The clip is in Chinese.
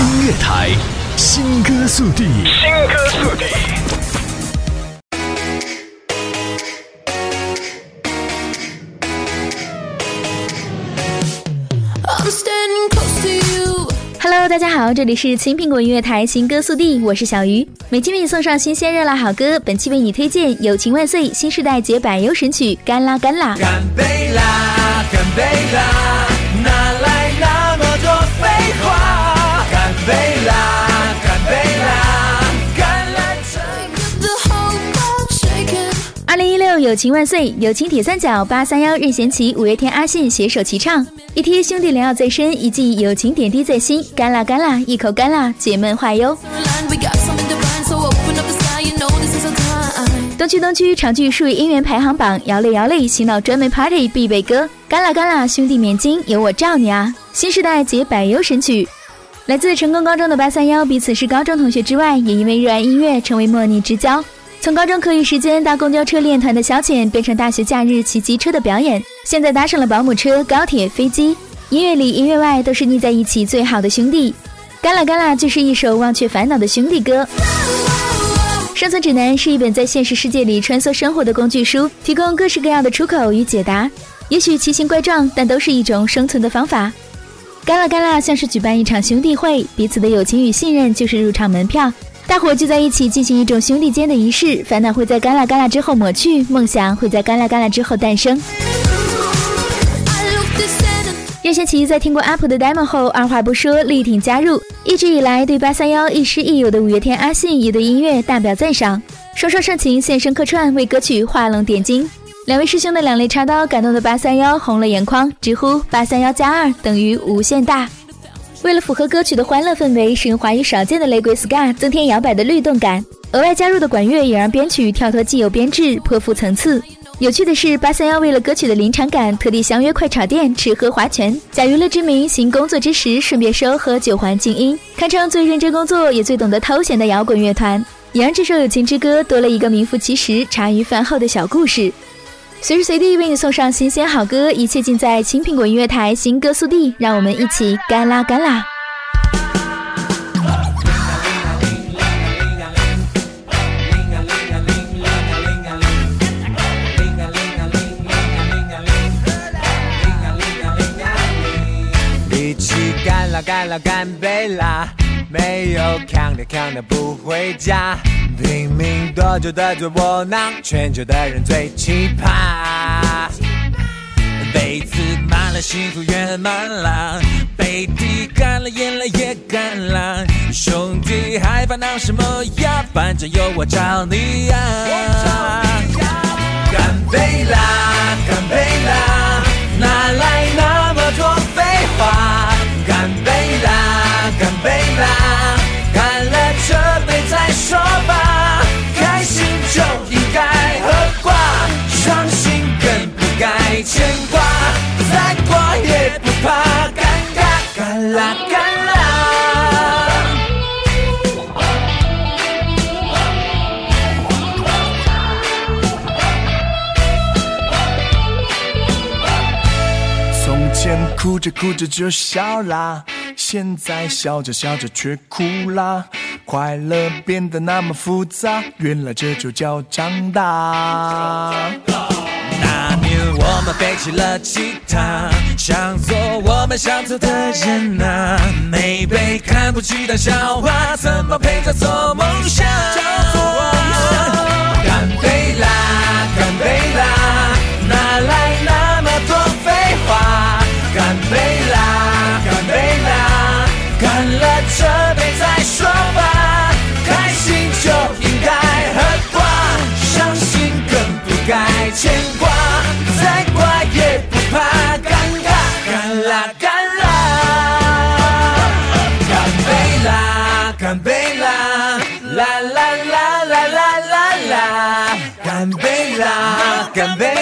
音乐台，新歌速递，新歌速递。Hello，大家好，这里是青苹果音乐台新歌速递，我是小鱼，每期为你送上新鲜热辣好歌。本期为你推荐《友情万岁》新时代解百忧神曲《干啦干啦》。干杯啦，干杯啦！二零一六友情万岁，友情铁三角八三幺任贤齐、五月天阿信携手齐唱，一贴兄弟良药在身，一记友情点滴在心，干啦干啦，一口干啦，解闷化忧。东区东区常剧数位音源排行榜，摇泪摇泪，洗脑专门 party 必备歌，干啦干啦，兄弟免惊，有我罩你啊！新时代解百忧神曲。来自成功高中的八三幺，彼此是高中同学之外，也因为热爱音乐成为莫逆之交。从高中课余时间搭公交车练团的消遣，变成大学假日骑机车的表演，现在搭上了保姆车、高铁、飞机。音乐里、音乐外都是腻在一起最好的兄弟。干啦干啦就是一首忘却烦恼的兄弟歌。生存指南是一本在现实世界里穿梭生活的工具书，提供各式各样的出口与解答。也许奇形怪状，但都是一种生存的方法。干啦干啦，像是举办一场兄弟会，彼此的友情与信任就是入场门票。大伙聚在一起进行一种兄弟间的仪式，烦恼会在干啦干啦之后抹去，梦想会在干啦干啦之后诞生。任贤齐在听过 Apple 的 demo 后，二话不说力挺加入。一直以来对八三幺亦师亦友的五月天阿信也对音乐大表赞赏，双双盛情现身客串，为歌曲画龙点睛。两位师兄的两肋插刀，感动的八三幺红了眼眶，直呼八三幺加二等于无限大。为了符合歌曲的欢乐氛围，使用华语少见的雷鬼 ska，增添摇摆的律动感，额外加入的管乐也让编曲跳脱既有编制，颇富层次。有趣的是，八三幺为了歌曲的临场感，特地相约快炒店吃喝划拳，假娱乐之名行工作之时顺便收喝酒环境音，堪称最认真工作也最懂得偷闲的摇滚乐团，也让这首友情之歌多了一个名副其实茶余饭后的小故事。随时随地为你送上新鲜好歌，一切尽在青苹果音乐台新歌速递，让我们一起干啦干啦！一起干啦干啦干杯啦！没有扛的扛的不回家。拼命多久的最窝囊，全球的人最奇葩。杯子满了，幸福圆满了；杯底干了，眼泪也干了。兄弟还烦恼什么呀？反正有我罩你呀！干杯啦，干杯啦，哪来那么多废话？啦干啦。从前哭着哭着就笑啦，现在笑着笑着却哭啦，快乐变得那么复杂，原来这就叫长大。那年我们背起了吉他，想做的人呐！没被看不起的笑话，怎么配叫做梦想？干